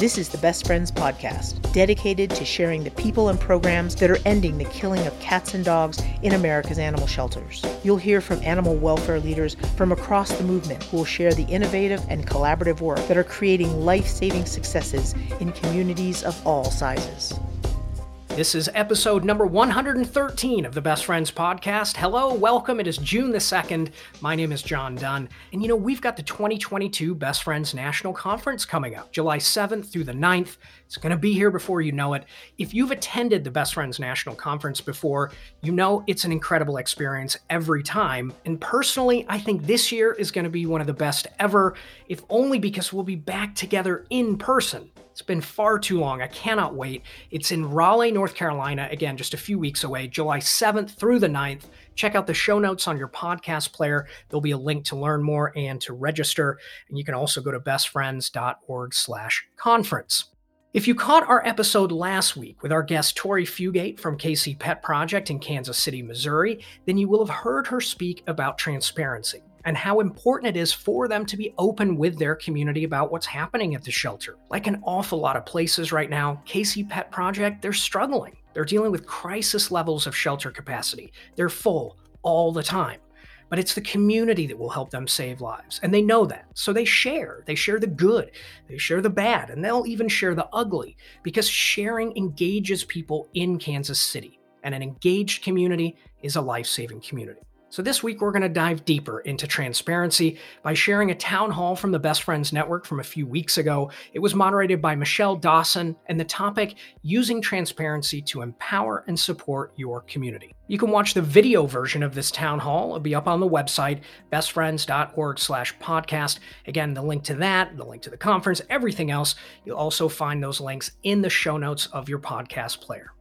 This is the Best Friends Podcast, dedicated to sharing the people and programs that are ending the killing of cats and dogs in America's animal shelters. You'll hear from animal welfare leaders from across the movement who will share the innovative and collaborative work that are creating life saving successes in communities of all sizes. This is episode number 113 of the Best Friends Podcast. Hello, welcome. It is June the 2nd. My name is John Dunn. And you know, we've got the 2022 Best Friends National Conference coming up, July 7th through the 9th. It's going to be here before you know it. If you've attended the Best Friends National Conference before, you know it's an incredible experience every time. And personally, I think this year is going to be one of the best ever, if only because we'll be back together in person. It's been far too long. I cannot wait. It's in Raleigh, North Carolina, again, just a few weeks away, July 7th through the 9th. Check out the show notes on your podcast player. There'll be a link to learn more and to register. And you can also go to bestfriends.org slash conference. If you caught our episode last week with our guest Tori Fugate from KC Pet Project in Kansas City, Missouri, then you will have heard her speak about transparency and how important it is for them to be open with their community about what's happening at the shelter. Like an awful lot of places right now, KC Pet Project, they're struggling. They're dealing with crisis levels of shelter capacity. They're full all the time. But it's the community that will help them save lives. And they know that. So they share. They share the good, they share the bad, and they'll even share the ugly because sharing engages people in Kansas City. And an engaged community is a life saving community. So, this week we're going to dive deeper into transparency by sharing a town hall from the Best Friends Network from a few weeks ago. It was moderated by Michelle Dawson, and the topic using transparency to empower and support your community. You can watch the video version of this town hall. It'll be up on the website, bestfriends.org slash podcast. Again, the link to that, the link to the conference, everything else, you'll also find those links in the show notes of your podcast player.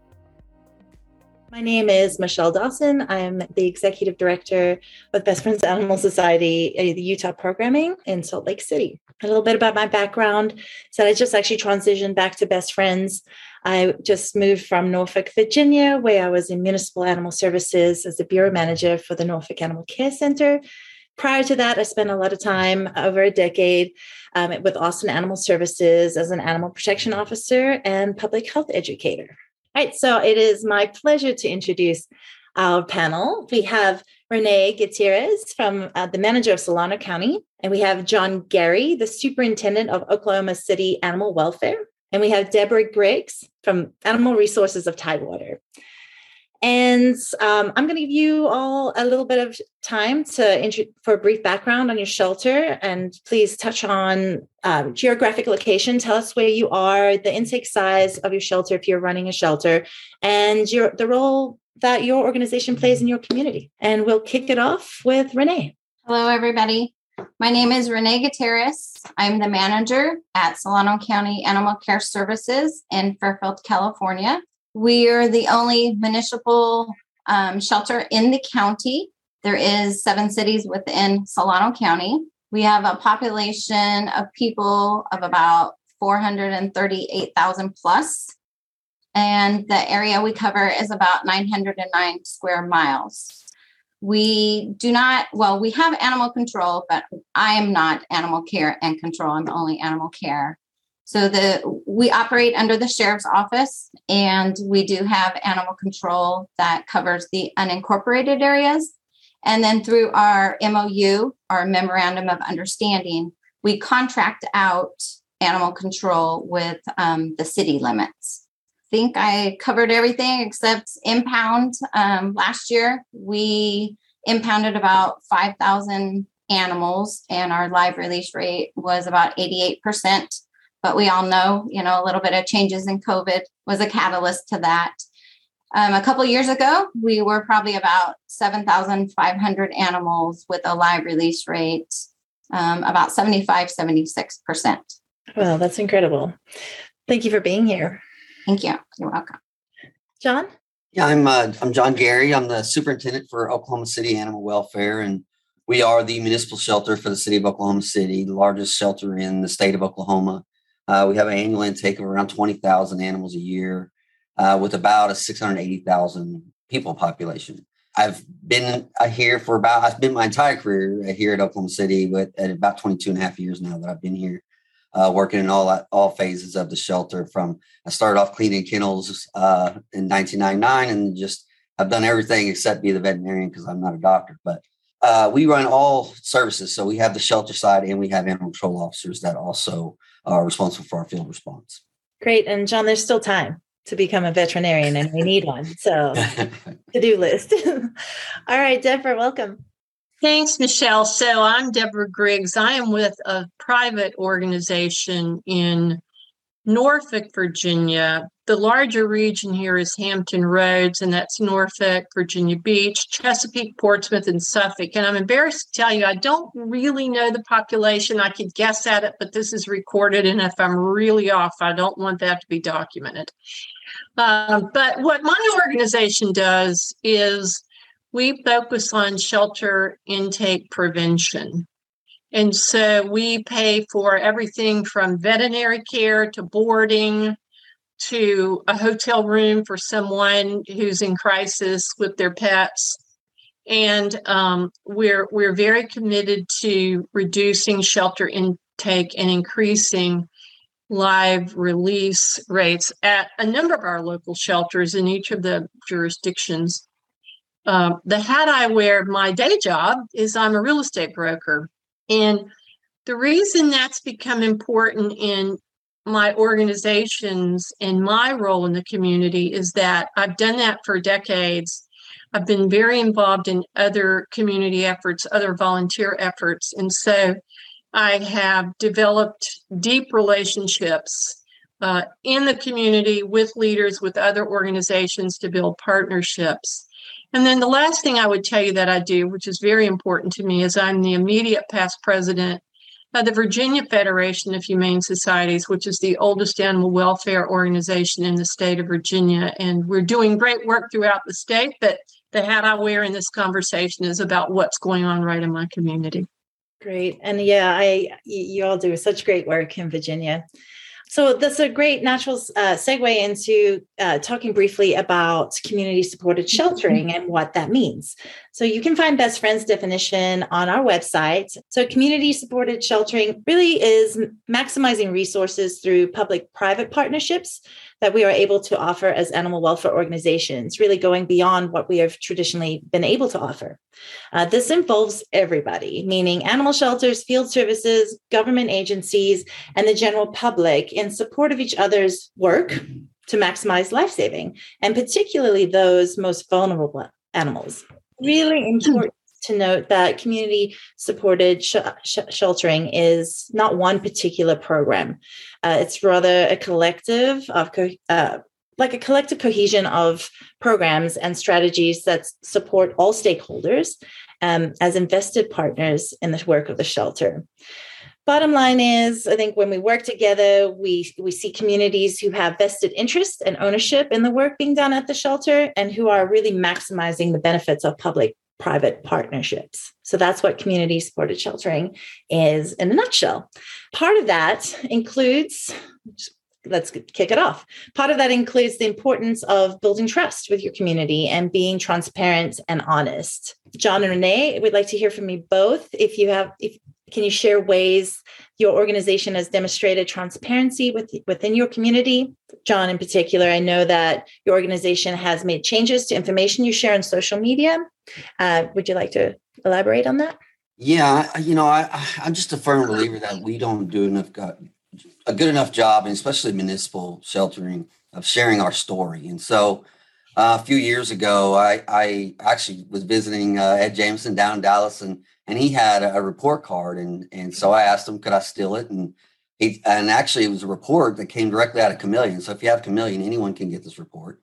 My name is Michelle Dawson. I'm the executive director of Best Friends Animal Society, uh, the Utah programming in Salt Lake City. A little bit about my background. So I just actually transitioned back to Best Friends. I just moved from Norfolk, Virginia, where I was in municipal animal services as a bureau manager for the Norfolk Animal Care Center. Prior to that, I spent a lot of time, over a decade, um, with Austin Animal Services as an animal protection officer and public health educator. Right, so it is my pleasure to introduce our panel. We have Renee Gutierrez from uh, the manager of Solano County, and we have John Gary, the superintendent of Oklahoma City Animal Welfare, and we have Deborah Griggs from Animal Resources of Tidewater. And um, I'm going to give you all a little bit of time to for a brief background on your shelter, and please touch on um, geographic location. Tell us where you are, the intake size of your shelter if you're running a shelter, and your the role that your organization plays in your community. And we'll kick it off with Renee. Hello, everybody. My name is Renee Gutierrez. I'm the manager at Solano County Animal Care Services in Fairfield, California. We are the only municipal um, shelter in the county. There is seven cities within Solano County. We have a population of people of about 438,000 plus, and the area we cover is about 909 square miles. We do not, well, we have animal control, but I am not animal care and control. I'm only animal care. So the we operate under the sheriff's office and we do have animal control that covers the unincorporated areas. And then through our MOU, our memorandum of understanding, we contract out animal control with um, the city limits. I think I covered everything except impound. Um, last year, we impounded about 5,000 animals, and our live release rate was about 88% but we all know, you know, a little bit of changes in COVID was a catalyst to that. Um, a couple years ago, we were probably about 7,500 animals with a live release rate, um, about 75, 76%. Well, that's incredible. Thank you for being here. Thank you. You're welcome. John? Yeah, I'm uh, I'm John Gary. I'm the superintendent for Oklahoma City Animal Welfare, and we are the municipal shelter for the city of Oklahoma City, the largest shelter in the state of Oklahoma. Uh, we have an annual intake of around 20,000 animals a year uh, with about a 680,000 people population. I've been uh, here for about, I've been my entire career here at Oklahoma City with at about 22 and a half years now that I've been here. uh, working in all all phases of the shelter. From I started off cleaning kennels uh, in 1999, and just I've done everything except be the veterinarian because I'm not a doctor. But uh, we run all services, so we have the shelter side and we have animal control officers that also are responsible for our field response. Great, and John, there's still time to become a veterinarian, and we need one. So to do list. all right, Deborah, welcome. Thanks, Michelle. So I'm Deborah Griggs. I am with a private organization in Norfolk, Virginia. The larger region here is Hampton Roads, and that's Norfolk, Virginia Beach, Chesapeake, Portsmouth, and Suffolk. And I'm embarrassed to tell you, I don't really know the population. I could guess at it, but this is recorded. And if I'm really off, I don't want that to be documented. Uh, but what my organization does is we focus on shelter intake prevention. And so we pay for everything from veterinary care to boarding to a hotel room for someone who's in crisis with their pets. And um, we're we're very committed to reducing shelter intake and increasing live release rates at a number of our local shelters in each of the jurisdictions. Um, the hat I wear, my day job, is I'm a real estate broker. And the reason that's become important in my organizations and my role in the community is that I've done that for decades. I've been very involved in other community efforts, other volunteer efforts. And so I have developed deep relationships uh, in the community with leaders, with other organizations to build partnerships. And then the last thing I would tell you that I do, which is very important to me, is I'm the immediate past president of the Virginia Federation of Humane Societies, which is the oldest animal welfare organization in the state of Virginia. And we're doing great work throughout the state, but the hat I wear in this conversation is about what's going on right in my community. Great. And yeah, I you all do such great work in Virginia. So that's a great natural uh, segue into uh, talking briefly about community supported sheltering and what that means. So you can find Best Friends definition on our website. So community supported sheltering really is maximizing resources through public private partnerships that we are able to offer as animal welfare organizations, really going beyond what we have traditionally been able to offer. Uh, this involves everybody, meaning animal shelters, field services, government agencies, and the general public in support of each other's work to maximize life saving, and particularly those most vulnerable animals. Really important to note that community supported sh- sh- sheltering is not one particular program. Uh, it's rather a collective of co- uh, like a collective cohesion of programs and strategies that support all stakeholders um, as invested partners in the work of the shelter bottom line is i think when we work together we we see communities who have vested interest and ownership in the work being done at the shelter and who are really maximizing the benefits of public private partnerships. So that's what community supported sheltering is in a nutshell. Part of that includes let's kick it off. Part of that includes the importance of building trust with your community and being transparent and honest. John and Renee, we'd like to hear from you both. If you have, if can you share ways your organization has demonstrated transparency with, within your community? John, in particular, I know that your organization has made changes to information you share on social media. Uh, would you like to elaborate on that? Yeah, you know, I, I'm just a firm believer that we don't do enough a good enough job, and especially municipal sheltering, of sharing our story. And so, uh, a few years ago, I, I actually was visiting uh, Ed Jamison down in Dallas, and and he had a report card, and and so I asked him, could I steal it? And he and actually it was a report that came directly out of Chameleon. So if you have Chameleon, anyone can get this report.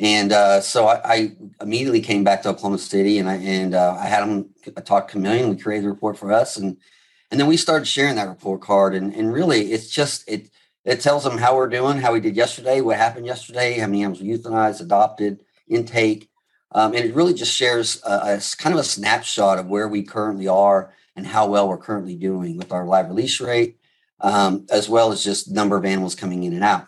And uh, so I, I, immediately came back to Oklahoma City, and I and uh, I had him I talked Chameleon. We created a report for us, and and then we started sharing that report card. And and really, it's just it it tells them how we're doing, how we did yesterday, what happened yesterday, how many animals were euthanized, adopted, intake, um, and it really just shares a, a, kind of a snapshot of where we currently are and how well we're currently doing with our live release rate, um, as well as just number of animals coming in and out.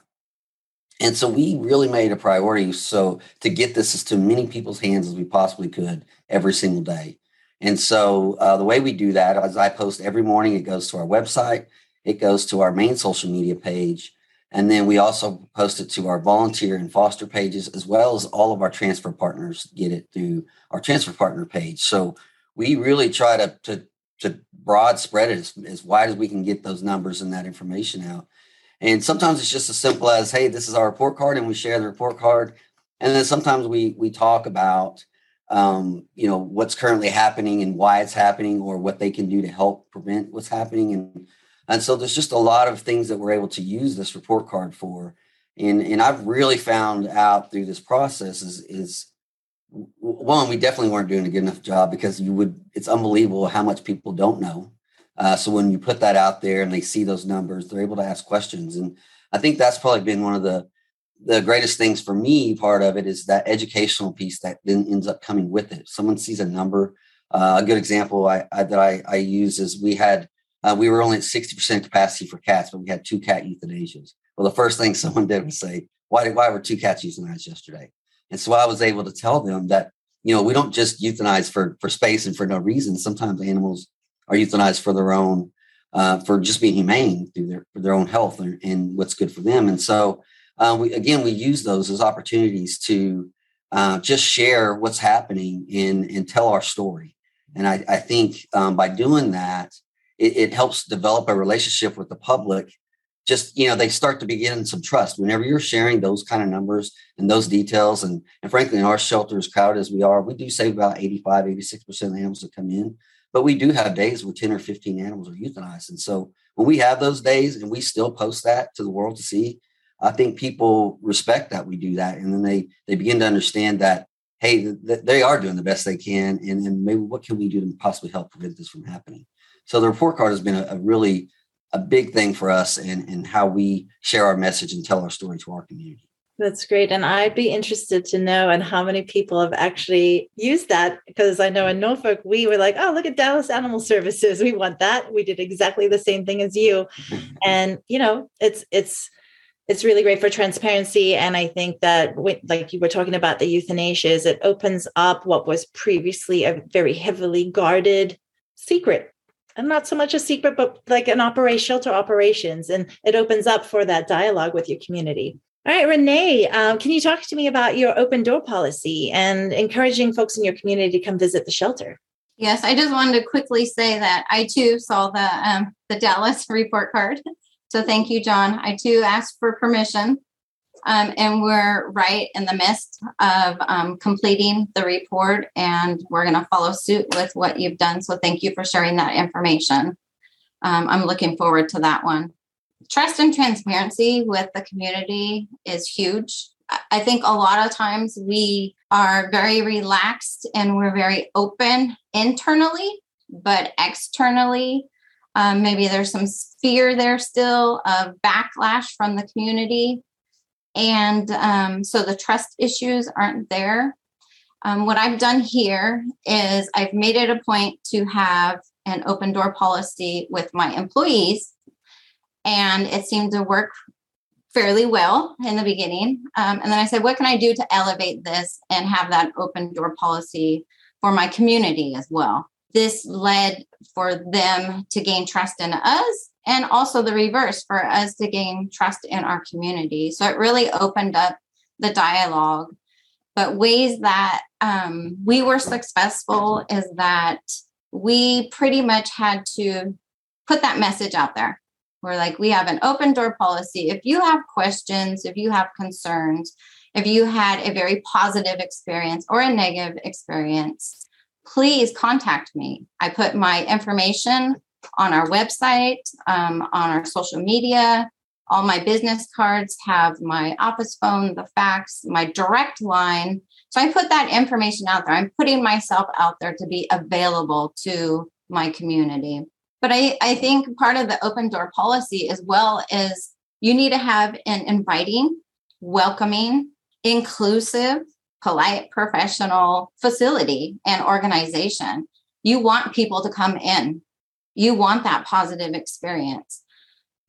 And so we really made a priority so to get this as to many people's hands as we possibly could every single day. And so uh, the way we do that is I post every morning. It goes to our website. it goes to our main social media page. And then we also post it to our volunteer and foster pages, as well as all of our transfer partners get it through our transfer partner page. So we really try to, to, to broad spread it as, as wide as we can get those numbers and that information out. And sometimes it's just as simple as, hey, this is our report card, and we share the report card. And then sometimes we we talk about um, you know what's currently happening and why it's happening, or what they can do to help prevent what's happening. And and so there's just a lot of things that we're able to use this report card for. And and I've really found out through this process is is one we definitely weren't doing a good enough job because you would it's unbelievable how much people don't know uh, so when you put that out there and they see those numbers, they're able to ask questions. And I think that's probably been one of the the greatest things for me. Part of it is that educational piece that then ends up coming with it. Someone sees a number. Uh, a good example I, I, that I, I use is we had uh, we were only at sixty percent capacity for cats, but we had two cat euthanasias. Well, the first thing someone did was say, "Why did why were two cats euthanized yesterday?" And so I was able to tell them that you know we don't just euthanize for for space and for no reason. Sometimes animals are euthanized for their own uh, for just being humane through their their own health and, and what's good for them. And so uh, we again we use those as opportunities to uh, just share what's happening and and tell our story. And I, I think um, by doing that, it, it helps develop a relationship with the public just you know they start to begin some trust whenever you're sharing those kind of numbers and those details and and frankly in our shelter as crowded as we are we do save about 85 86% of the animals that come in but we do have days where 10 or 15 animals are euthanized. And so when we have those days and we still post that to the world to see, I think people respect that we do that. And then they they begin to understand that, hey, th- they are doing the best they can. And, and maybe what can we do to possibly help prevent this from happening? So the report card has been a, a really a big thing for us and and how we share our message and tell our story to our community. That's great. And I'd be interested to know and how many people have actually used that because I know in Norfolk, we were like, oh, look at Dallas Animal Services. We want that. We did exactly the same thing as you. and, you know, it's, it's, it's really great for transparency. And I think that, like you were talking about the euthanasias, it opens up what was previously a very heavily guarded secret and not so much a secret, but like an operation, shelter operations. And it opens up for that dialogue with your community. All right, Renee, um, can you talk to me about your open door policy and encouraging folks in your community to come visit the shelter? Yes, I just wanted to quickly say that I too saw the um, the Dallas report card. So thank you, John. I too asked for permission, um, and we're right in the midst of um, completing the report, and we're going to follow suit with what you've done. So thank you for sharing that information. Um, I'm looking forward to that one trust and transparency with the community is huge. I think a lot of times we are very relaxed and we're very open internally, but externally, um, maybe there's some fear there still of backlash from the community. And um, so the trust issues aren't there. Um, what I've done here is I've made it a point to have an open door policy with my employees and it seemed to work fairly well in the beginning. Um, and then I said, what can I do to elevate this and have that open door policy for my community as well? This led for them to gain trust in us and also the reverse for us to gain trust in our community. So it really opened up the dialogue. But ways that um, we were successful is that we pretty much had to put that message out there we're like, we have an open door policy. If you have questions, if you have concerns, if you had a very positive experience or a negative experience, please contact me. I put my information on our website, um, on our social media. All my business cards have my office phone, the fax, my direct line. So I put that information out there. I'm putting myself out there to be available to my community. But I, I think part of the open door policy as well is you need to have an inviting, welcoming, inclusive, polite, professional facility and organization. You want people to come in. You want that positive experience.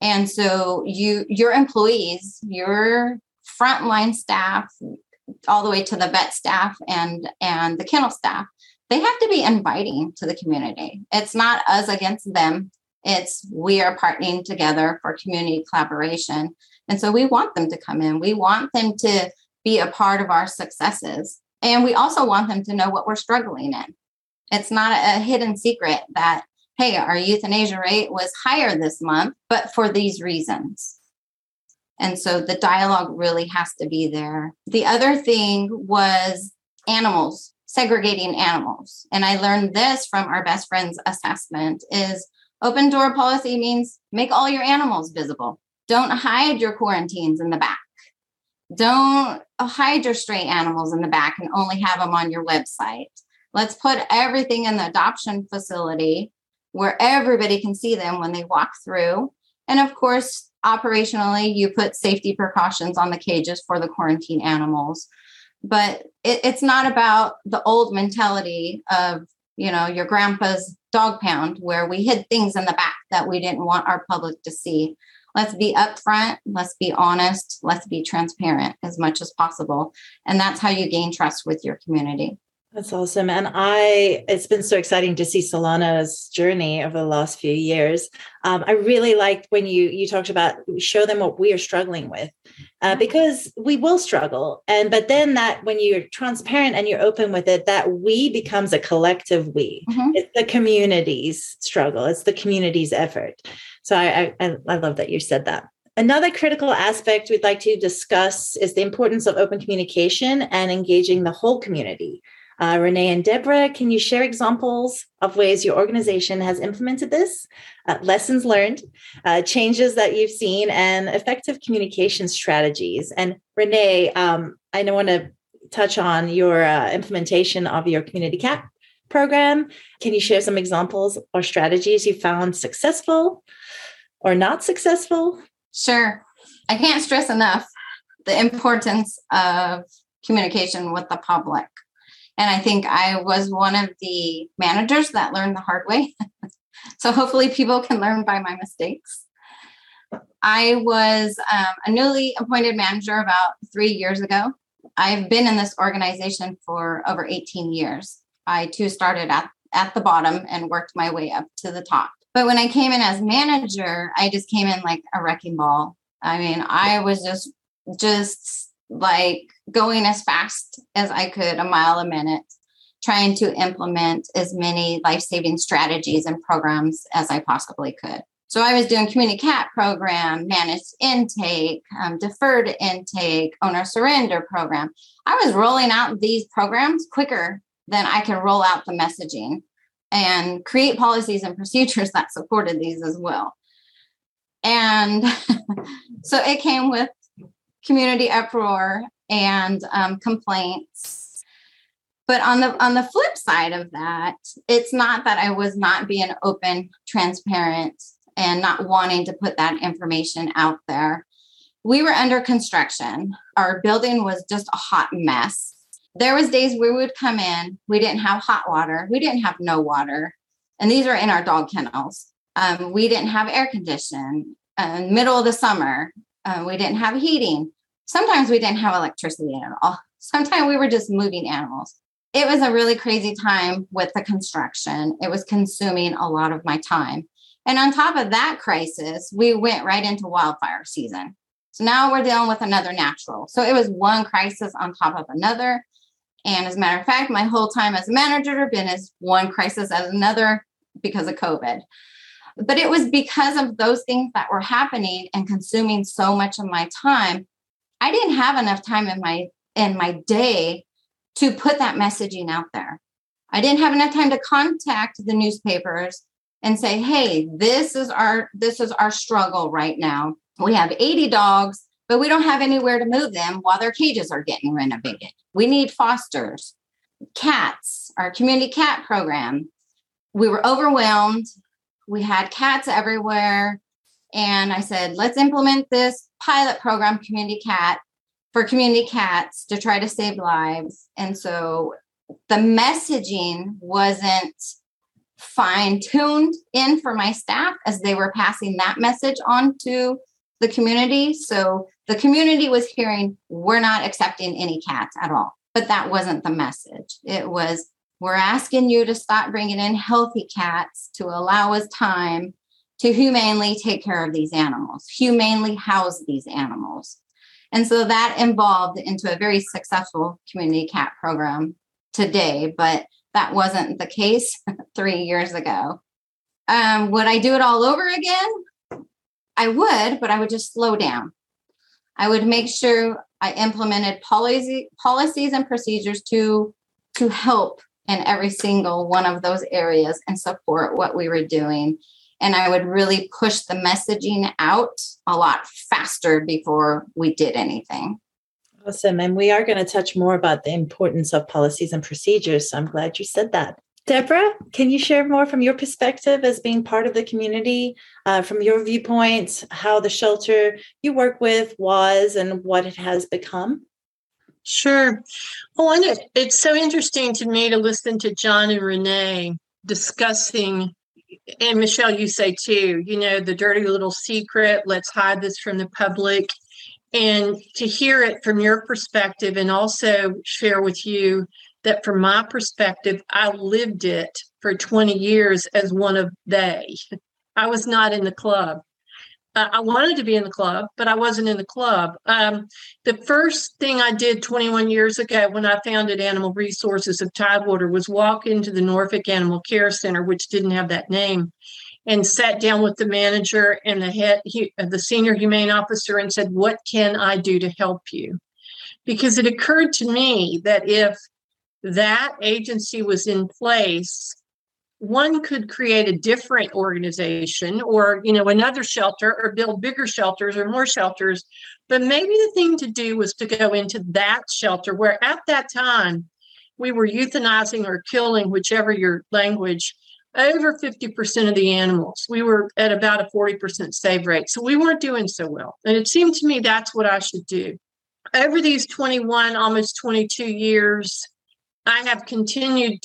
And so you your employees, your frontline staff, all the way to the vet staff and and the kennel staff they have to be inviting to the community. It's not us against them. It's we are partnering together for community collaboration. And so we want them to come in. We want them to be a part of our successes. And we also want them to know what we're struggling in. It's not a hidden secret that, hey, our euthanasia rate was higher this month, but for these reasons. And so the dialogue really has to be there. The other thing was animals, segregating animals. And I learned this from our best friends assessment is open door policy means make all your animals visible. Don't hide your quarantines in the back. Don't hide your stray animals in the back and only have them on your website. Let's put everything in the adoption facility where everybody can see them when they walk through. And of course, operationally, you put safety precautions on the cages for the quarantine animals. But it, it's not about the old mentality of, you know, your grandpa's dog pound where we hid things in the back that we didn't want our public to see let's be upfront, let's be honest, let's be transparent as much as possible. And that's how you gain trust with your community. That's awesome. And I, it's been so exciting to see Solano's journey over the last few years. Um, I really liked when you you talked about show them what we are struggling with, uh, because we will struggle. And but then that when you're transparent and you're open with it, that we becomes a collective we. Mm-hmm. It's the community's struggle. It's the community's effort. So I, I I love that you said that. Another critical aspect we'd like to discuss is the importance of open communication and engaging the whole community. Uh, Renee and Deborah, can you share examples of ways your organization has implemented this, uh, lessons learned, uh, changes that you've seen, and effective communication strategies? And Renee, um, I want to touch on your uh, implementation of your community cat program. Can you share some examples or strategies you found successful or not successful? Sure. I can't stress enough the importance of communication with the public. And I think I was one of the managers that learned the hard way. so hopefully people can learn by my mistakes. I was um, a newly appointed manager about three years ago. I've been in this organization for over 18 years. I too started at, at the bottom and worked my way up to the top. But when I came in as manager, I just came in like a wrecking ball. I mean, I was just just like going as fast as I could, a mile a minute, trying to implement as many life saving strategies and programs as I possibly could. So I was doing community cat program, managed intake, um, deferred intake, owner surrender program. I was rolling out these programs quicker than I can roll out the messaging and create policies and procedures that supported these as well. And so it came with community uproar and um, complaints. But on the on the flip side of that, it's not that I was not being open, transparent, and not wanting to put that information out there. We were under construction. Our building was just a hot mess. There was days we would come in, we didn't have hot water, we didn't have no water, and these are in our dog kennels. Um, we didn't have air condition. Uh, middle of the summer, uh, we didn't have heating. Sometimes we didn't have electricity at all. Sometimes we were just moving animals. It was a really crazy time with the construction. It was consuming a lot of my time. And on top of that crisis, we went right into wildfire season. So now we're dealing with another natural. So it was one crisis on top of another. And as a matter of fact, my whole time as a manager been as one crisis as another because of COVID. But it was because of those things that were happening and consuming so much of my time. I didn't have enough time in my in my day to put that messaging out there. I didn't have enough time to contact the newspapers and say, "Hey, this is our this is our struggle right now. We have 80 dogs, but we don't have anywhere to move them while their cages are getting renovated. We need fosters, cats, our community cat program. We were overwhelmed we had cats everywhere. And I said, let's implement this pilot program, Community Cat, for community cats to try to save lives. And so the messaging wasn't fine tuned in for my staff as they were passing that message on to the community. So the community was hearing, we're not accepting any cats at all. But that wasn't the message. It was, we're asking you to stop bringing in healthy cats to allow us time to humanely take care of these animals, humanely house these animals. And so that evolved into a very successful community cat program today, but that wasn't the case three years ago. Um, would I do it all over again? I would, but I would just slow down. I would make sure I implemented policy, policies and procedures to to help in every single one of those areas and support what we were doing. And I would really push the messaging out a lot faster before we did anything. Awesome. And we are going to touch more about the importance of policies and procedures. So I'm glad you said that. Deborah, can you share more from your perspective as being part of the community, uh, from your viewpoint, how the shelter you work with was and what it has become? Sure. Well, and it, it's so interesting to me to listen to John and Renee discussing, and Michelle, you say too, you know, the dirty little secret, let's hide this from the public. And to hear it from your perspective and also share with you that from my perspective, I lived it for 20 years as one of they. I was not in the club uh, I wanted to be in the club, but I wasn't in the club. Um, the first thing I did 21 years ago when I founded Animal Resources of Tidewater was walk into the Norfolk Animal Care Center, which didn't have that name, and sat down with the manager and the head, he, uh, the senior humane officer, and said, "What can I do to help you?" Because it occurred to me that if that agency was in place one could create a different organization or you know another shelter or build bigger shelters or more shelters. But maybe the thing to do was to go into that shelter where at that time we were euthanizing or killing whichever your language over 50% of the animals. We were at about a 40% save rate. So we weren't doing so well. And it seemed to me that's what i should do. Over these 21 almost 22 years i have continued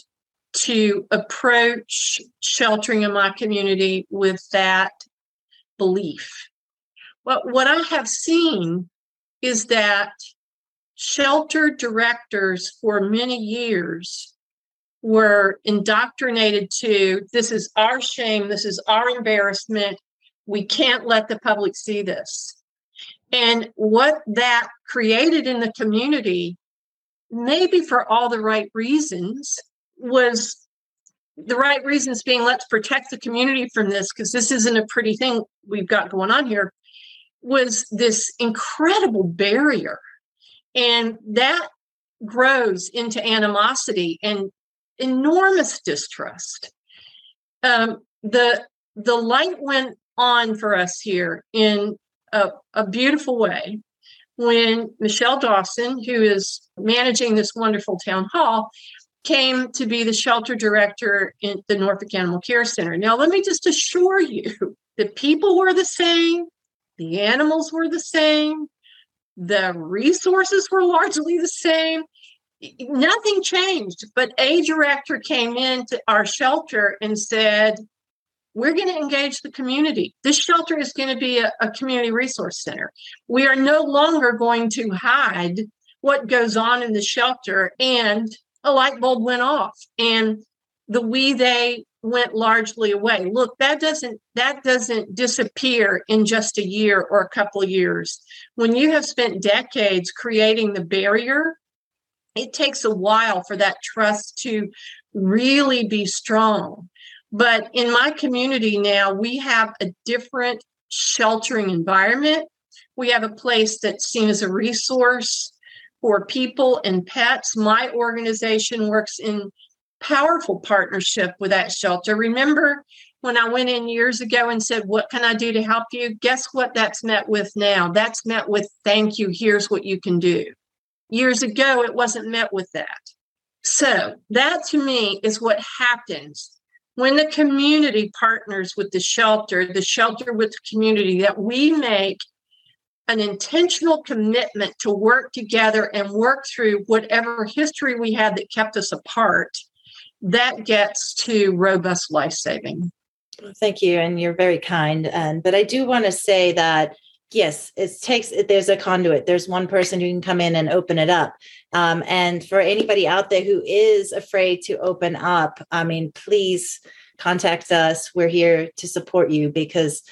to approach sheltering in my community with that belief. But what I have seen is that shelter directors for many years were indoctrinated to this is our shame, this is our embarrassment. We can't let the public see this. And what that created in the community, maybe for all the right reasons, was the right reasons being let's protect the community from this because this isn't a pretty thing we've got going on here was this incredible barrier. And that grows into animosity and enormous distrust. Um, the the light went on for us here in a, a beautiful way when michelle dawson who is managing this wonderful town hall came to be the shelter director in the Norfolk Animal Care Center. Now, let me just assure you the people were the same, the animals were the same, the resources were largely the same. Nothing changed, but a director came into our shelter and said, we're going to engage the community. This shelter is going to be a, a, community resource center. We are no longer going to hide what goes on in the shelter and a light bulb went off and the we they went largely away. Look that doesn't that doesn't disappear in just a year or a couple of years. When you have spent decades creating the barrier it takes a while for that trust to really be strong. But in my community now we have a different sheltering environment. We have a place that's seen as a resource for people and pets. My organization works in powerful partnership with that shelter. Remember when I went in years ago and said, What can I do to help you? Guess what that's met with now? That's met with thank you. Here's what you can do. Years ago, it wasn't met with that. So, that to me is what happens when the community partners with the shelter, the shelter with the community, that we make an intentional commitment to work together and work through whatever history we had that kept us apart, that gets to robust life saving. Thank you, and you're very kind. And but I do want to say that yes, it takes. There's a conduit. There's one person who can come in and open it up. Um, and for anybody out there who is afraid to open up, I mean, please contact us. We're here to support you because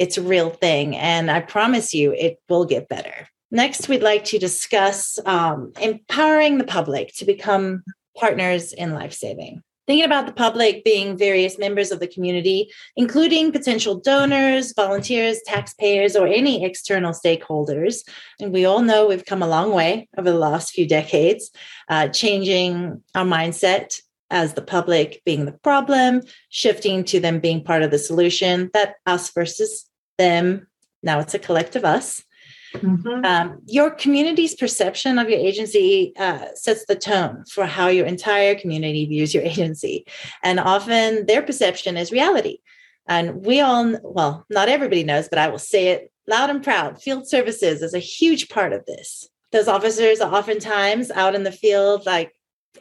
it's a real thing. And I promise you, it will get better. Next, we'd like to discuss um, empowering the public to become partners in life saving. Thinking about the public being various members of the community, including potential donors, volunteers, taxpayers, or any external stakeholders. And we all know we've come a long way over the last few decades, uh, changing our mindset as the public being the problem, shifting to them being part of the solution, that us versus them. Now it's a collective us. Mm-hmm. Um, your community's perception of your agency uh, sets the tone for how your entire community views your agency. And often their perception is reality. And we all, well, not everybody knows, but I will say it loud and proud field services is a huge part of this. Those officers are oftentimes out in the field, like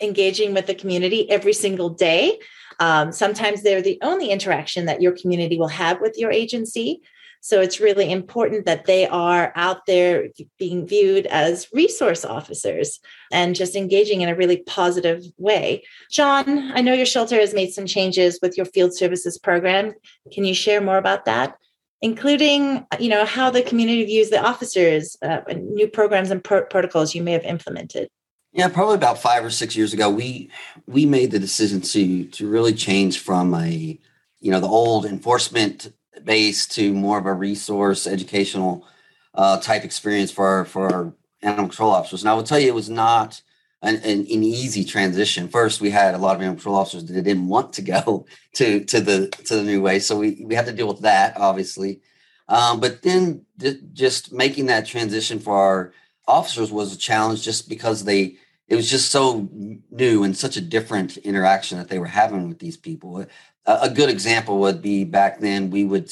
engaging with the community every single day. Um, sometimes they're the only interaction that your community will have with your agency. So it's really important that they are out there being viewed as resource officers and just engaging in a really positive way. John, I know your shelter has made some changes with your field services program. Can you share more about that? including you know how the community views the officers uh, new programs and pro- protocols you may have implemented yeah probably about five or six years ago we we made the decision to to really change from a you know the old enforcement base to more of a resource educational uh, type experience for our, for our animal control officers. And I will tell you, it was not an, an, an, easy transition. First, we had a lot of animal control officers that didn't want to go to to the to the new way, so we we had to deal with that, obviously. Um, but then th- just making that transition for our officers was a challenge, just because they it was just so new and such a different interaction that they were having with these people a good example would be back then we would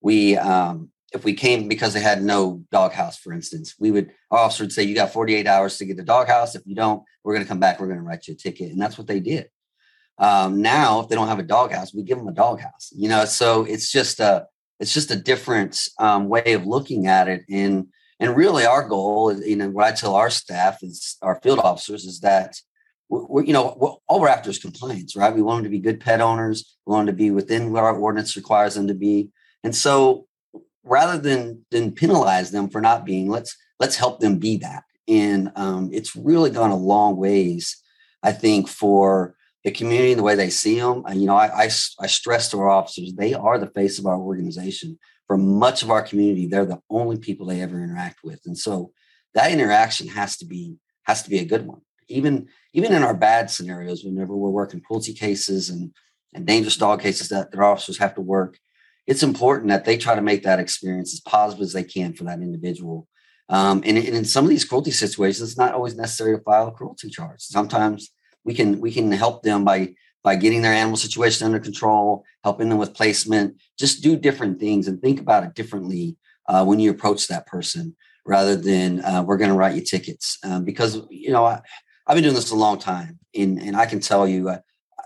we um, if we came because they had no doghouse, for instance, we would our officer would say, "You got 48 hours to get the doghouse. If you don't, we're going to come back. We're going to write you a ticket." And that's what they did. Um, now, if they don't have a doghouse, we give them a doghouse. You know, so it's just a it's just a different um, way of looking at it. And and really, our goal, is, you know, what I tell our staff is our field officers is that we're, you know, we're, all we're after is compliance, right? We want them to be good pet owners. We want them to be within what our ordinance requires them to be. And so rather than, than penalize them for not being, let's, let's help them be that. And um, it's really gone a long ways, I think, for the community and the way they see them. And, you know, I, I, I stress to our officers, they are the face of our organization. For much of our community, they're the only people they ever interact with. And so that interaction has to be has to be a good one even even in our bad scenarios, whenever we're working cruelty cases and and dangerous dog cases that their officers have to work, it's important that they try to make that experience as positive as they can for that individual. Um, and, and, in some of these cruelty situations, it's not always necessary to file a cruelty charge. Sometimes we can we can help them by by getting their animal situation under control, helping them with placement, just do different things and think about it differently uh, when you approach that person rather than uh, we're going to write you tickets um, because you know I, I've been doing this a long time, and and I can tell you uh,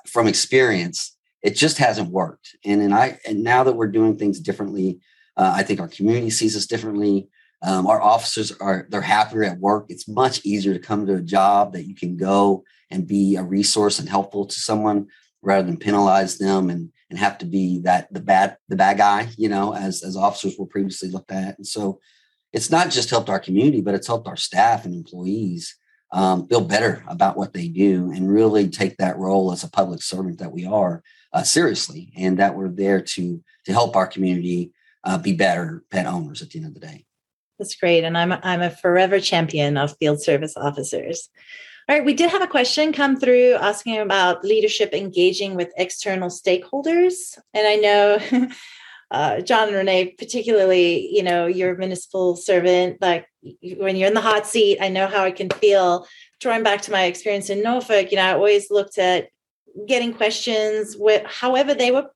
from experience, it just hasn't worked. And and I and now that we're doing things differently, uh, I think our community sees us differently. Um, our officers are they're happier at work. It's much easier to come to a job that you can go and be a resource and helpful to someone rather than penalize them and and have to be that the bad the bad guy, you know, as as officers were previously looked at. And so it's not just helped our community, but it's helped our staff and employees um, feel better about what they do and really take that role as a public servant that we are uh, seriously and that we're there to to help our community uh, be better pet owners at the end of the day that's great and i'm i'm a forever champion of field service officers all right we did have a question come through asking about leadership engaging with external stakeholders and i know uh, John and Renee, particularly, you know, you're a municipal servant, like when you're in the hot seat, I know how I can feel. Drawing back to my experience in Norfolk, you know, I always looked at getting questions with however they were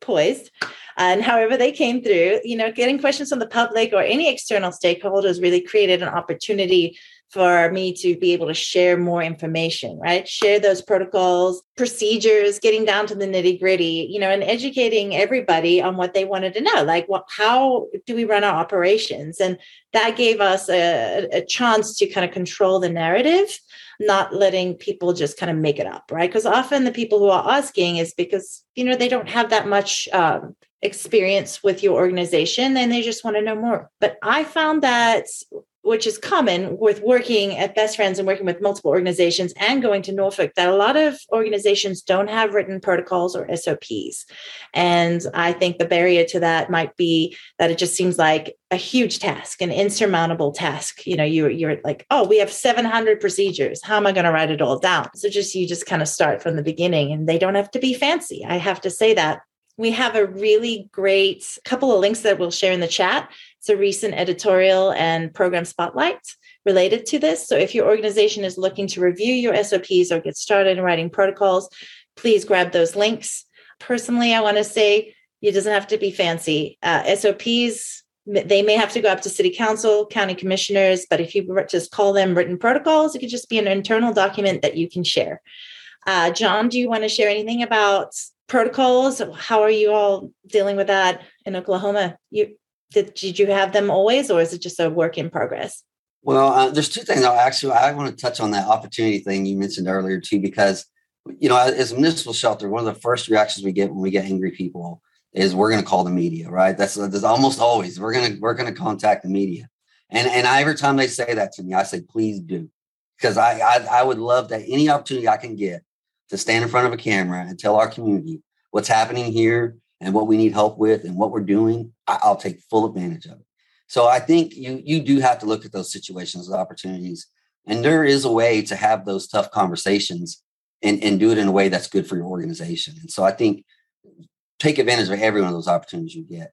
poised. And however they came through, you know, getting questions from the public or any external stakeholders really created an opportunity for me to be able to share more information, right? Share those protocols, procedures, getting down to the nitty gritty, you know, and educating everybody on what they wanted to know. Like, what, how do we run our operations? And that gave us a, a chance to kind of control the narrative, not letting people just kind of make it up, right? Because often the people who are asking is because, you know, they don't have that much um, experience with your organization and they just want to know more. But I found that which is common with working at Best Friends and working with multiple organizations and going to Norfolk, that a lot of organizations don't have written protocols or SOPs. And I think the barrier to that might be that it just seems like a huge task, an insurmountable task. You know, you, you're like, oh, we have 700 procedures. How am I going to write it all down? So just you just kind of start from the beginning and they don't have to be fancy. I have to say that we have a really great couple of links that we'll share in the chat it's a recent editorial and program spotlight related to this. So if your organization is looking to review your SOPs or get started in writing protocols, please grab those links. Personally, I want to say it doesn't have to be fancy. Uh, SOPs, they may have to go up to city council, county commissioners, but if you just call them written protocols, it could just be an internal document that you can share. Uh, John, do you want to share anything about protocols? How are you all dealing with that in Oklahoma? You did, did you have them always or is it just a work in progress? Well uh, there's two things i actually i want to touch on that opportunity thing you mentioned earlier too because you know as a municipal shelter one of the first reactions we get when we get angry people is we're going to call the media right? That's, that's almost always we're going to we're going to contact the media. And and I, every time they say that to me i say please do. Because I, I i would love that any opportunity i can get to stand in front of a camera and tell our community what's happening here and what we need help with and what we're doing, I'll take full advantage of it. So I think you you do have to look at those situations as opportunities. And there is a way to have those tough conversations and, and do it in a way that's good for your organization. And so I think take advantage of every one of those opportunities you get.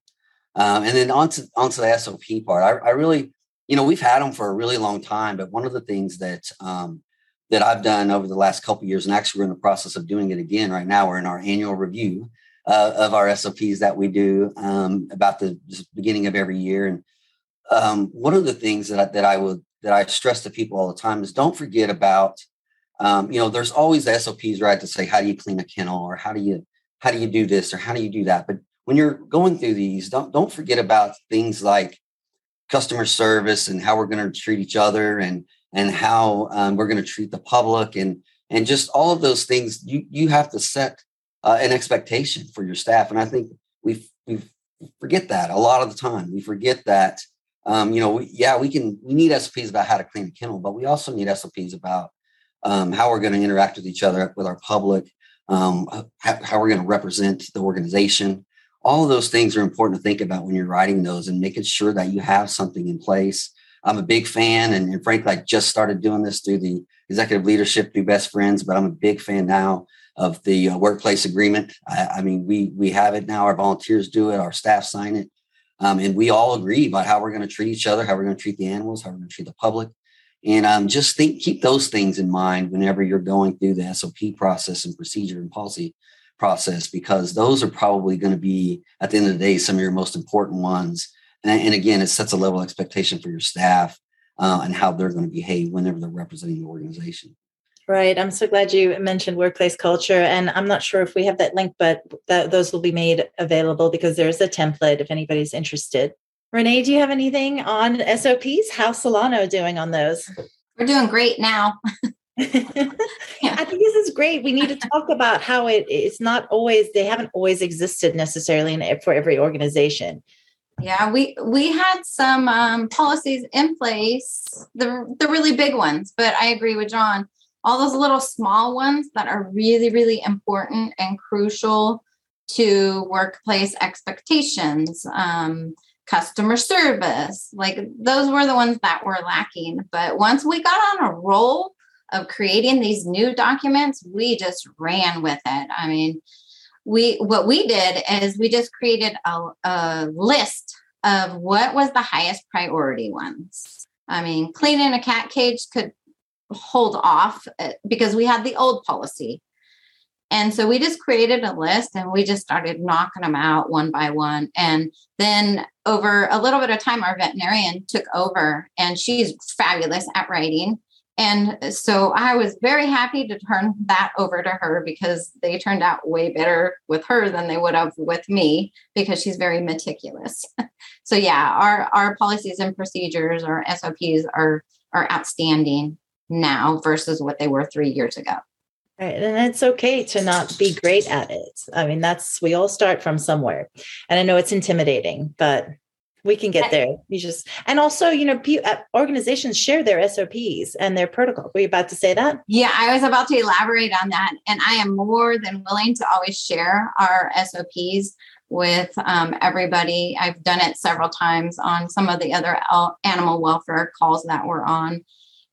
Um, and then onto onto the SOP part, I, I, really, you know, we've had them for a really long time. But one of the things that um, that I've done over the last couple years, and actually we're in the process of doing it again right now. We're in our annual review uh, of our SOPs that we do um, about the beginning of every year. And um, one of the things that I, that I would that I stress to people all the time is don't forget about um, you know there's always the SOPs right to say how do you clean a kennel or how do you how do you do this or how do you do that. But when you're going through these, don't don't forget about things like customer service and how we're going to treat each other and and how um, we're going to treat the public and and just all of those things you you have to set uh, an expectation for your staff. And I think we we forget that a lot of the time. We forget that um, you know, we, yeah, we can we need SOPs about how to clean a kennel, but we also need SOPs about um, how we're going to interact with each other, with our public, um, how, how we're going to represent the organization. All of those things are important to think about when you're writing those and making sure that you have something in place. I'm a big fan, and, and frankly, I just started doing this through the executive leadership through Best Friends, but I'm a big fan now of the uh, workplace agreement. I, I, mean, we we have it now. Our volunteers do it. Our staff sign it, um, and we all agree about how we're going to treat each other, how we're going to treat the animals, how we're going to treat the public, and um, just think keep those things in mind whenever you're going through the SOP process and procedure and policy process, because those are probably going to be at the end of the day some of your most important ones. And, and again, it sets a level of expectation for your staff uh, and how they're going to behave whenever they're representing the organization. Right. I'm so glad you mentioned workplace culture. And I'm not sure if we have that link, but that, those will be made available because there's a template if anybody's interested. Renee, do you have anything on SOPs? How's Solano doing on those? We're doing great now. I think this is great. We need to talk about how it it's not always they haven't always existed necessarily in, for every organization. Yeah, we we had some um, policies in place, the the really big ones, but I agree with John all those little small ones that are really, really important and crucial to workplace expectations, um, customer service. Like those were the ones that were lacking. But once we got on a roll of creating these new documents, we just ran with it. I mean, we what we did is we just created a, a list of what was the highest priority ones. I mean, cleaning a cat cage could hold off uh, because we had the old policy. And so we just created a list and we just started knocking them out one by one. And then over a little bit of time, our veterinarian took over and she's fabulous at writing. And so I was very happy to turn that over to her because they turned out way better with her than they would have with me because she's very meticulous. so yeah, our our policies and procedures or SOPs are are outstanding now versus what they were 3 years ago. Right. And it's okay to not be great at it. I mean, that's, we all start from somewhere. And I know it's intimidating, but we can get there. You just, and also, you know, uh, organizations share their SOPs and their protocol. Were you about to say that? Yeah, I was about to elaborate on that. And I am more than willing to always share our SOPs with um, everybody. I've done it several times on some of the other animal welfare calls that we're on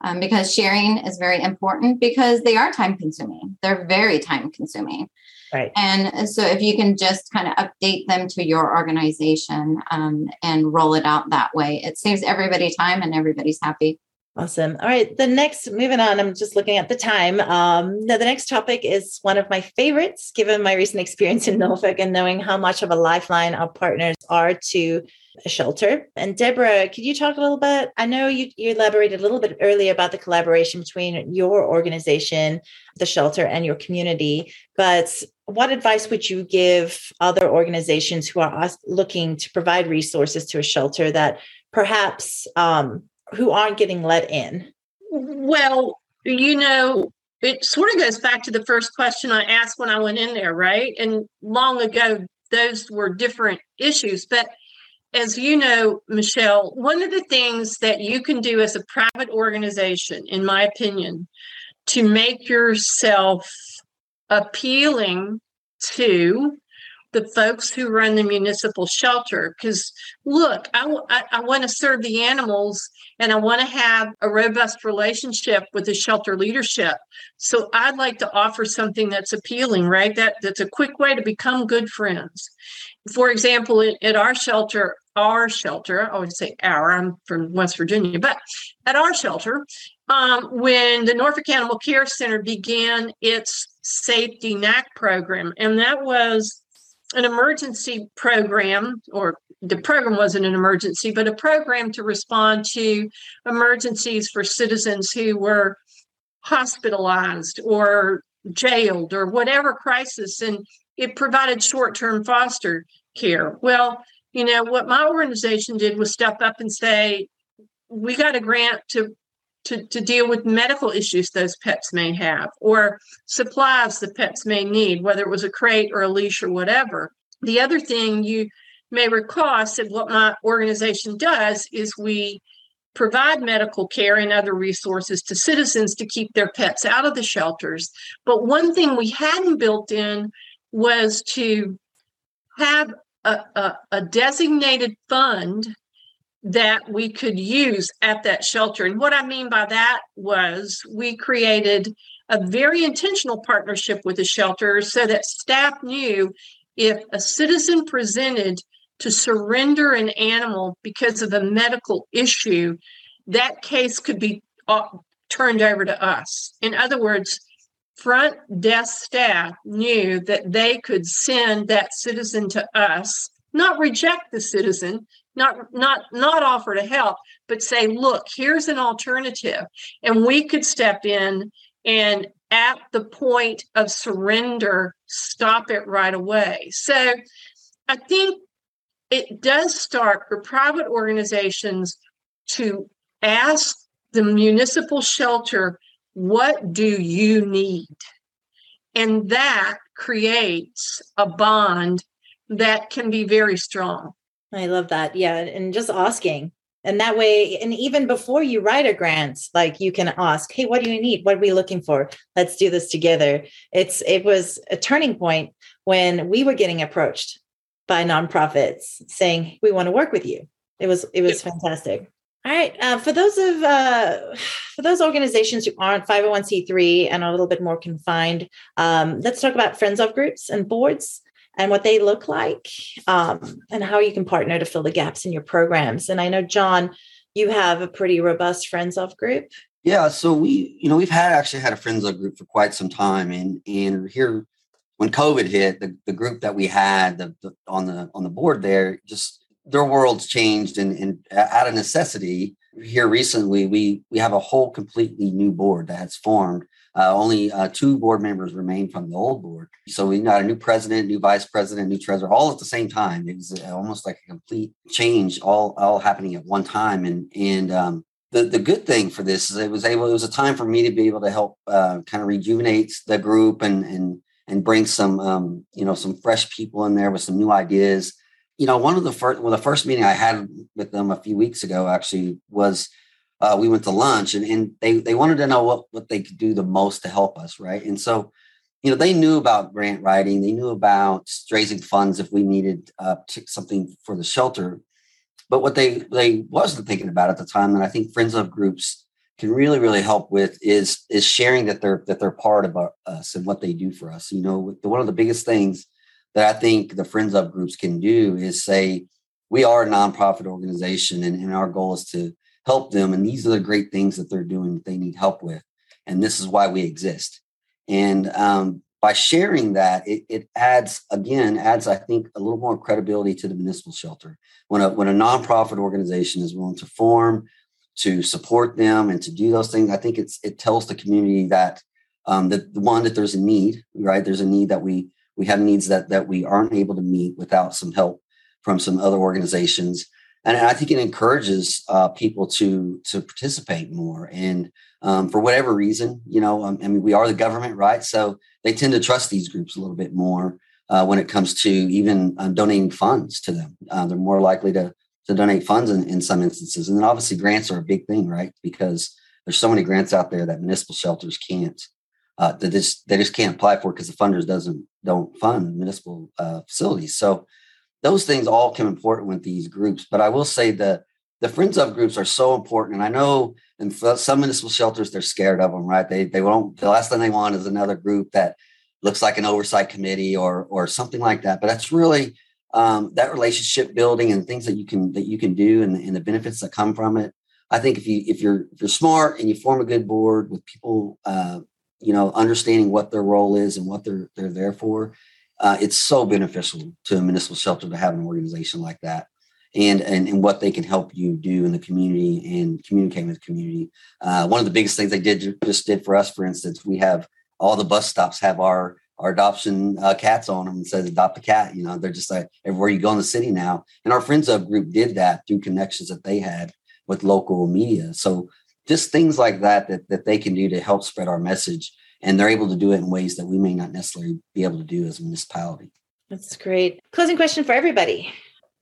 um, because sharing is very important because they are time consuming. They're very time consuming. Right. And so if you can just kind of update them to your organization um, and roll it out that way, it saves everybody time and everybody's happy. Awesome. All right. The next, moving on, I'm just looking at the time. Um, the next topic is one of my favorites, given my recent experience in Norfolk and knowing how much of a lifeline our partners are to a shelter. And Deborah, could you talk a little bit? I know you, you elaborated a little bit earlier about the collaboration between your organization, the shelter, and your community, but what advice would you give other organizations who are looking to provide resources to a shelter that perhaps um, who aren't getting let in? Well, you know, it sort of goes back to the first question I asked when I went in there, right? And long ago, those were different issues. But as you know, Michelle, one of the things that you can do as a private organization, in my opinion, to make yourself appealing to the folks who run the municipal shelter. Because look I, I, I want to serve the animals and i want to have a robust relationship with the shelter leadership. So i'd like to offer something that's appealing right? That that's a quick way to become good friends. For example at, at our shelter our shelter i always say our i'm from west virginia but at our shelter um, when the norfolk animal care center began its safety nac program and that was an emergency program, or the program wasn't an emergency, but a program to respond to emergencies for citizens who were hospitalized or jailed or whatever crisis. And it provided short term foster care. Well, you know, what my organization did was step up and say, we got a grant to to, to deal with medical issues those pets may have or supplies the pets may need, whether it was a crate or a leash or whatever. The other thing you may recall, I said what my organization does is we provide medical care and other resources to citizens to keep their pets out of the shelters. But one thing we hadn't built in was to have a, a, a designated fund that we could use at that shelter. And what I mean by that was we created a very intentional partnership with the shelter so that staff knew if a citizen presented to surrender an animal because of a medical issue, that case could be uh, turned over to us. In other words, front desk staff knew that they could send that citizen to us, not reject the citizen, not not not offer to help but say look here's an alternative. And we could step in and at the point of surrender stop it right away. So i think it does start for private organizations to ask the municipal shelter what do you need? And that creates a bond that can be very strong I love that. Yeah. And just asking. And that way, and even before you write a grant, like you can ask, hey, what do you need? What are we looking for? Let's do this together. It's it was a turning point when we were getting approached by nonprofits saying, we want to work with you. It was it was fantastic. All right. Uh, for those of uh, for those organizations who aren't 501c3 and are a little bit more confined, um, let's talk about friends of groups and boards and what they look like um, and how you can partner to fill the gaps in your programs. And I know, John, you have a pretty robust Friends of group. Yeah, so we, you know, we've had actually had a Friends of group for quite some time, and and here when COVID hit, the, the group that we had the, the, on the on the board there just their worlds changed and, and out of necessity here recently we we have a whole completely new board that has formed uh, only uh, two board members remain from the old board. So we got a new president, new vice president, new treasurer, all at the same time. It was uh, almost like a complete change, all all happening at one time. And and um, the the good thing for this is it was able. It was a time for me to be able to help uh, kind of rejuvenate the group and and and bring some um, you know some fresh people in there with some new ideas. You know, one of the first well, the first meeting I had with them a few weeks ago actually was uh, we went to lunch and, and they, they wanted to know what, what they could do the most to help us. Right. And so, you know, they knew about grant writing. They knew about raising funds if we needed uh, something for the shelter. But what they, they wasn't thinking about at the time, and I think friends of groups can really, really help with is, is sharing that they're, that they're part of us and what they do for us. You know, one of the biggest things that I think the friends of groups can do is say, we are a nonprofit organization and, and our goal is to help them. And these are the great things that they're doing that they need help with. And this is why we exist. And um, by sharing that, it, it, adds, again, adds, I think, a little more credibility to the municipal shelter. When a, when a nonprofit organization is willing to form, to support them and to do those things, I think it's it tells the community that um, that the one that there's a need, right? There's a need that we we have needs that that we aren't able to meet without some help from some other organizations and I think it encourages uh, people to to participate more. And um, for whatever reason, you know, um, I mean, we are the government, right? So they tend to trust these groups a little bit more uh, when it comes to even um, donating funds to them. Uh, they're more likely to to donate funds in, in some instances. And then obviously grants are a big thing, right? Because there's so many grants out there that municipal shelters can't. Uh, that just they just can't apply for because the funders doesn't don't fund municipal uh, facilities. So those things all come important with these groups. But I will say that the friends of groups are so important. And I know in some municipal shelters, they're scared of them, right? They, they won't, the last thing they want is another group that looks like an oversight committee or, or something like that. But that's really um, that relationship building and things that you can, that you can do and, and the benefits that come from it. I think if you, if you're, if you're smart and you form a good board with people, uh, you know, understanding what their role is and what they're, they're there for, uh, it's so beneficial to a municipal shelter to have an organization like that and, and, and what they can help you do in the community and communicate with the community. Uh, one of the biggest things they did just did for us, for instance, we have all the bus stops have our our adoption uh, cats on them and says adopt a cat. You know, they're just like everywhere you go in the city now. And our Friends of group did that through connections that they had with local media. So just things like that that, that they can do to help spread our message and they're able to do it in ways that we may not necessarily be able to do as a municipality. That's great. Closing question for everybody.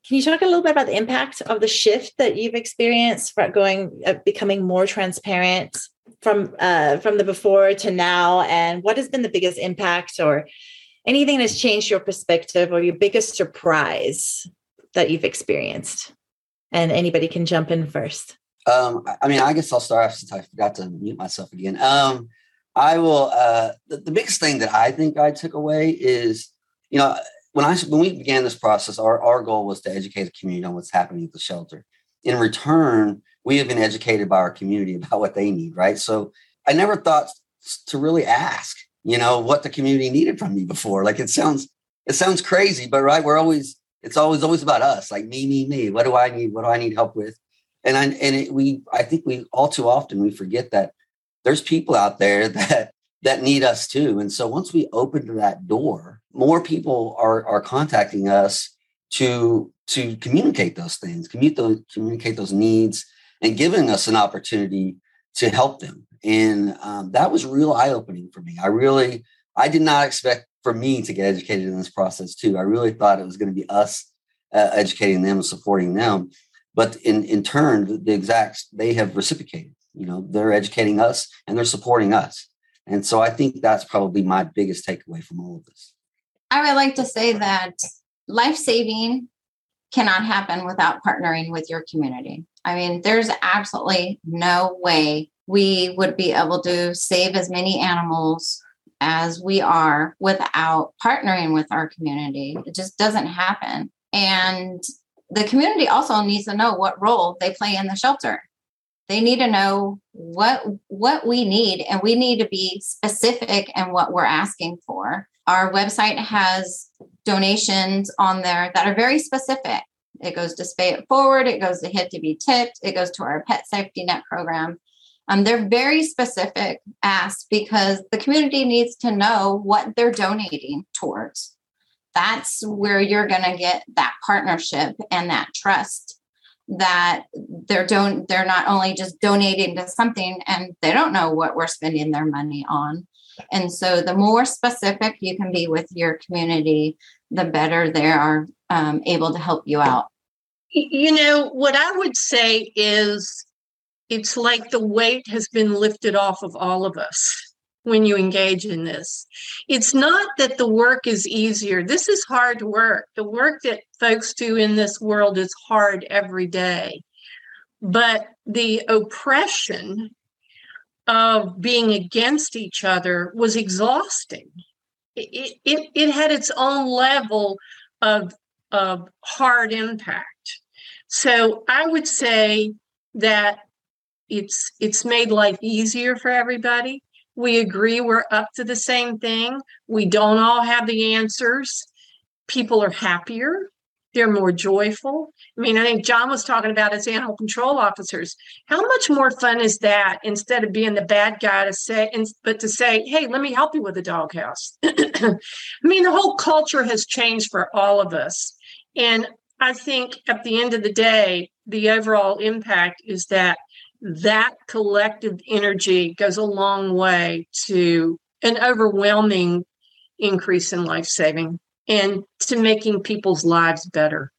Can you talk a little bit about the impact of the shift that you've experienced from going uh, becoming more transparent from uh, from the before to now, and what has been the biggest impact or anything that's changed your perspective or your biggest surprise that you've experienced? And anybody can jump in first. Um, I mean, I guess I'll start off since I forgot to mute myself again. Um, I will. Uh, the, the biggest thing that I think I took away is, you know, when I when we began this process, our our goal was to educate the community on what's happening at the shelter. In return, we have been educated by our community about what they need. Right. So I never thought to really ask, you know, what the community needed from me before. Like it sounds it sounds crazy, but right, we're always it's always always about us. Like me, me, me. What do I need? What do I need help with? And I and it, we I think we all too often we forget that there's people out there that that need us too. And so once we open that door, more people are are contacting us to to communicate those things, communicate those, communicate those needs, and giving us an opportunity to help them. And um, that was real eye opening for me. I really I did not expect for me to get educated in this process too. I really thought it was going to be us uh, educating them and supporting them. But in in turn, the exact they have reciprocated you know they're educating us and they're supporting us. And so i think that's probably my biggest takeaway from all of this. I would like to say that life saving cannot happen without partnering with your community. I mean there's absolutely no way we would be able to save as many animals as we are without partnering with our community. It just doesn't happen. And the community also needs to know what role they play in the shelter they need to know what what we need and we need to be specific in what we're asking for Our website has donations on there that are very specific. It goes to Spay It Forward, it goes to Hit to Be Tipped, it goes to our Pet Safety Net program. Um, they're very specific asks because the community needs to know what they're donating towards. That's where you're going to get that partnership and that trust that they're don't they're not only just donating to something and they don't know what we're spending their money on. And so the more specific you can be with your community the better they are um, able to help you out. You know what i would say is it's like the weight has been lifted off of all of us when you engage in this. It's not that the work is easier. This is hard work. The work that folks do in this world is hard every day. But the oppression of being against each other was exhausting. It, it, it had its own level of, of hard impact. So I would say that it's it's made life easier for everybody we agree we're up to the same thing. We don't all have the answers. People are happier. They're more joyful. I mean, I think John was talking about as animal control officers. How much more fun is that instead of being the bad guy to say, but to say, hey, let me help you with the doghouse? I mean, the whole culture has changed for all of us. And I think at the end of the day, the overall impact is that that collective energy goes a long way to an overwhelming increase in life saving and to making people's lives better.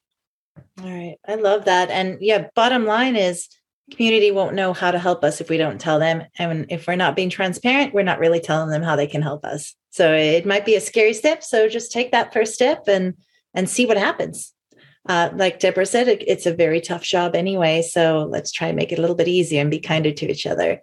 All right. I love that. And yeah, bottom line is community won't know how to help us if we don't tell them. And if we're not being transparent, we're not really telling them how they can help us. So it might be a scary step. So just take that first step and and see what happens uh, like Deborah said, it, it's a very tough job anyway. So let's try and make it a little bit easier and be kinder to each other.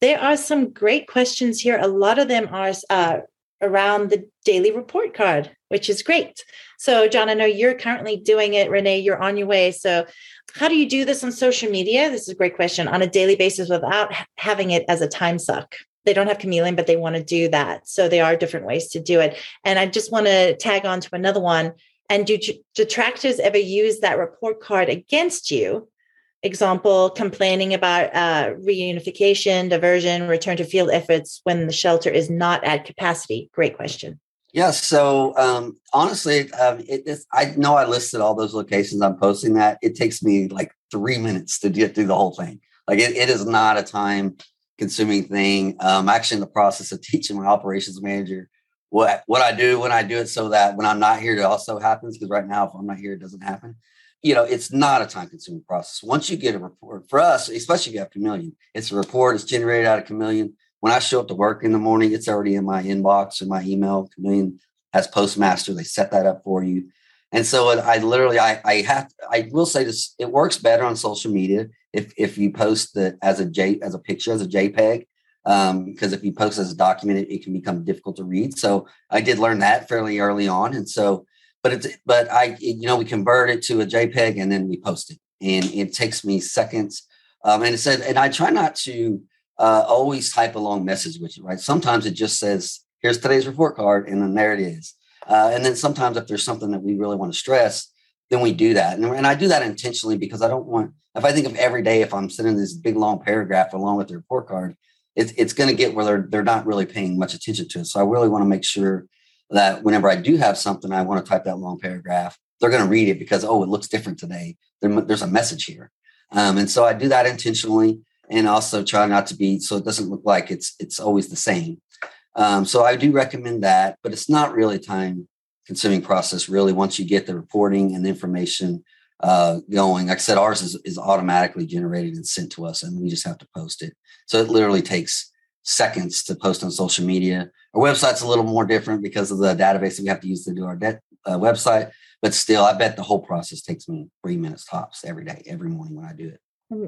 There are some great questions here. A lot of them are uh, around the daily report card, which is great. So, John, I know you're currently doing it. Renee, you're on your way. So, how do you do this on social media? This is a great question on a daily basis without having it as a time suck they don't have chameleon, but they want to do that. So there are different ways to do it. And I just want to tag on to another one. And do detractors ever use that report card against you? Example, complaining about uh, reunification, diversion, return to field efforts when the shelter is not at capacity? Great question. Yeah. So um, honestly, um, it, I know I listed all those locations. I'm posting that. It takes me like three minutes to get through the whole thing. Like it, it is not a time consuming thing. I'm actually in the process of teaching my operations manager what what I do when I do it so that when I'm not here, it also happens. Because right now, if I'm not here, it doesn't happen. You know, it's not a time consuming process. Once you get a report for us, especially if you have Chameleon, it's a report. It's generated out of Chameleon. When I show up to work in the morning, it's already in my inbox in my email. Chameleon has Postmaster. They set that up for you. And so I literally, I, I have, I will say this, it works better on social media if if you post the as a J as a picture as a JPEG um, because if you post as a document, it, it, can become difficult to read. So I did learn that fairly early on, and so, but it's but I you know we convert it to a JPEG and then we post it, and it takes me seconds. Um, and it said, and I try not to uh, always type a long message with you, right? Sometimes it just says, "Here's today's report card," and then there it is. Uh, and then sometimes if there's something that we really want to stress, then we do that. And, and I do that intentionally because I don't want. If I think of every day, if I'm sending this big long paragraph along with the report card, it's, it's going to get where they're, they're not really paying much attention to it. So I really want to make sure that whenever I do have something, I want to type that long paragraph, they're going to read it because, oh, it looks different today. There, there's a message here. Um, and so I do that intentionally and also try not to be, so it doesn't look like it's, it's always the same. Um, so I do recommend that, but it's not really time consuming process really once you get the reporting and the information uh, going. Like I said, ours is, is automatically generated and sent to us, and we just have to post it. So it literally takes seconds to post on social media. Our website's a little more different because of the database that we have to use to do our de- uh, website. But still, I bet the whole process takes me three minutes tops every day, every morning when I do it.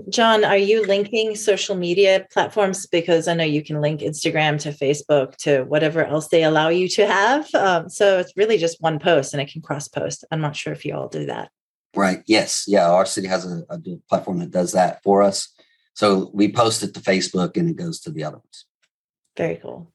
John, are you linking social media platforms? Because I know you can link Instagram to Facebook to whatever else they allow you to have. Um, so it's really just one post and it can cross post. I'm not sure if you all do that. Right. Yes. Yeah. Our city has a, a platform that does that for us. So we post it to Facebook and it goes to the other ones. Very cool.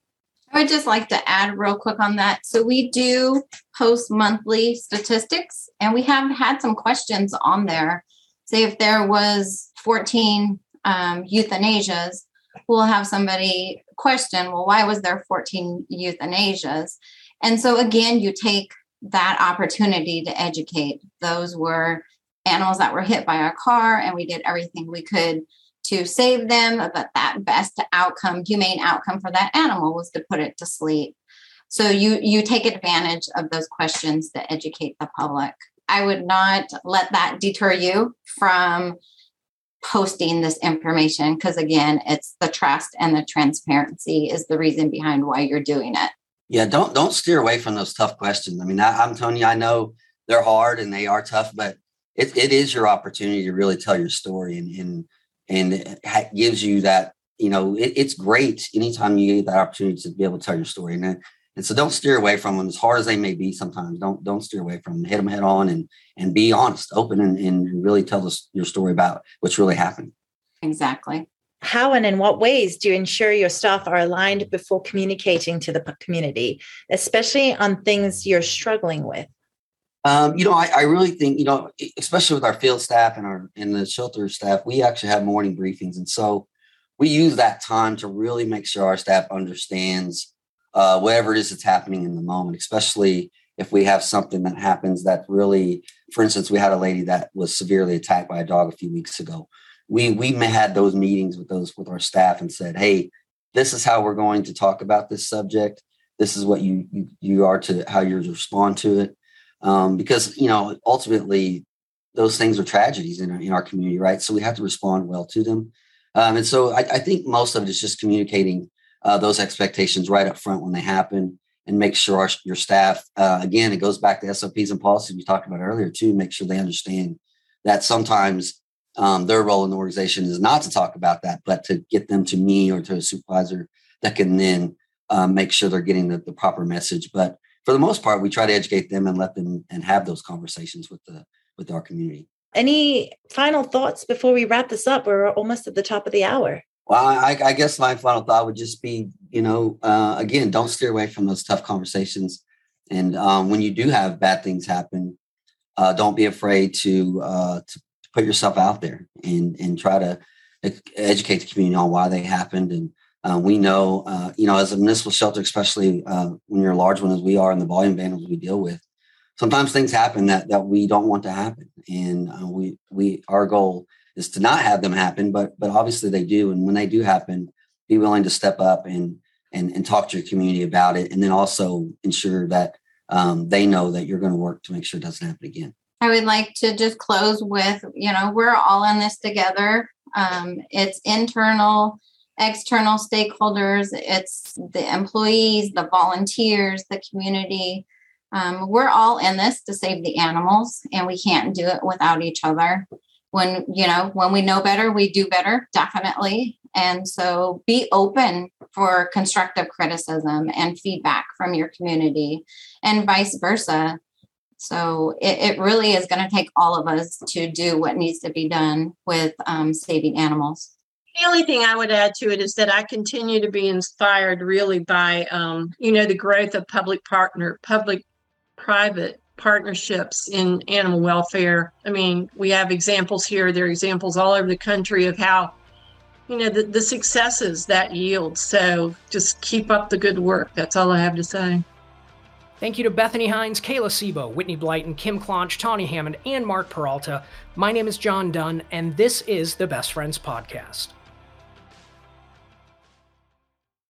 I would just like to add real quick on that. So we do post monthly statistics and we have had some questions on there. Say if there was 14 um, euthanasias, we'll have somebody question, well, why was there 14 euthanasias? And so again, you take that opportunity to educate. Those were animals that were hit by a car and we did everything we could to save them, but that best outcome, humane outcome for that animal was to put it to sleep. So you you take advantage of those questions to educate the public. I would not let that deter you from posting this information because again, it's the trust and the transparency is the reason behind why you're doing it. Yeah, don't don't steer away from those tough questions. I mean, I, am telling you, I know they're hard and they are tough, but it, it is your opportunity to really tell your story and and and it gives you that you know it, it's great anytime you get that opportunity to be able to tell your story. And and so don't steer away from them as hard as they may be sometimes don't don't steer away from them. Hit them head on and and be honest open and, and really tell us your story about what's really happening. Exactly how and in what ways do you ensure your staff are aligned before communicating to the community especially on things you're struggling with um, you know, I, I, really think, you know, especially with our field staff and our and the shelter staff, we actually have morning briefings. And so we use that time to really make sure our staff understands uh, whatever it is that's happening in the moment, especially if we have something that happens that really, for instance, we had a lady that was severely attacked by a dog a few weeks ago. We we had those meetings with those with our staff and said, hey, this is how we're going to talk about this subject. This is what you you, you are to how you respond to it um, because you know ultimately those things are tragedies in our, in our community, right? So we have to respond well to them, um, and so I, I, think most of it is just communicating uh, those expectations right up front when they happen, and make sure our, your staff uh, again it goes back to SOPs and policies we talked about earlier too. Make sure they understand that sometimes um, their role in the organization is not to talk about that, but to get them to me or to a supervisor that can then um, make sure they're getting the, the proper message. But for the most part, we try to educate them and let them and have those conversations with the with our community. Any final thoughts before we wrap this up? We're almost at the top of the hour. Well, I, I guess my final thought would just be, you know, uh, again, don't steer away from those tough conversations. And um, when you do have bad things happen, uh, don't be afraid to, uh, to put yourself out there and and try to educate the community on why they happened. And uh, we know, uh, you know, as a municipal shelter, especially uh, when you're a large one as we are, and the volume animals we deal with, sometimes things happen that that we don't want to happen, and uh, we we our goal is to not have them happen, but but obviously they do, and when they do happen, be willing to step up and and and talk to your community about it, and then also ensure that um, they know that you're going to work to make sure it doesn't happen again. I would like to just close with, you know, we're all in this together. Um, it's internal external stakeholders, it's the employees, the volunteers, the community. Um, we're all in this to save the animals, and we can't do it without each other. When you know, when we know better, we do better, definitely. And so, be open for constructive criticism and feedback from your community, and vice versa. So, it, it really is going to take all of us to do what needs to be done with um, saving animals. The only thing I would add to it is that I continue to be inspired really by, um, you know, the growth of public partner, public private partnerships in animal welfare. I mean, we have examples here, there are examples all over the country of how, you know, the, the successes that yields. So just keep up the good work. That's all I have to say. Thank you to Bethany Hines, Kayla Sebo, Whitney Blyton, Kim Clonch, Tawny Hammond, and Mark Peralta. My name is John Dunn, and this is the Best Friends Podcast.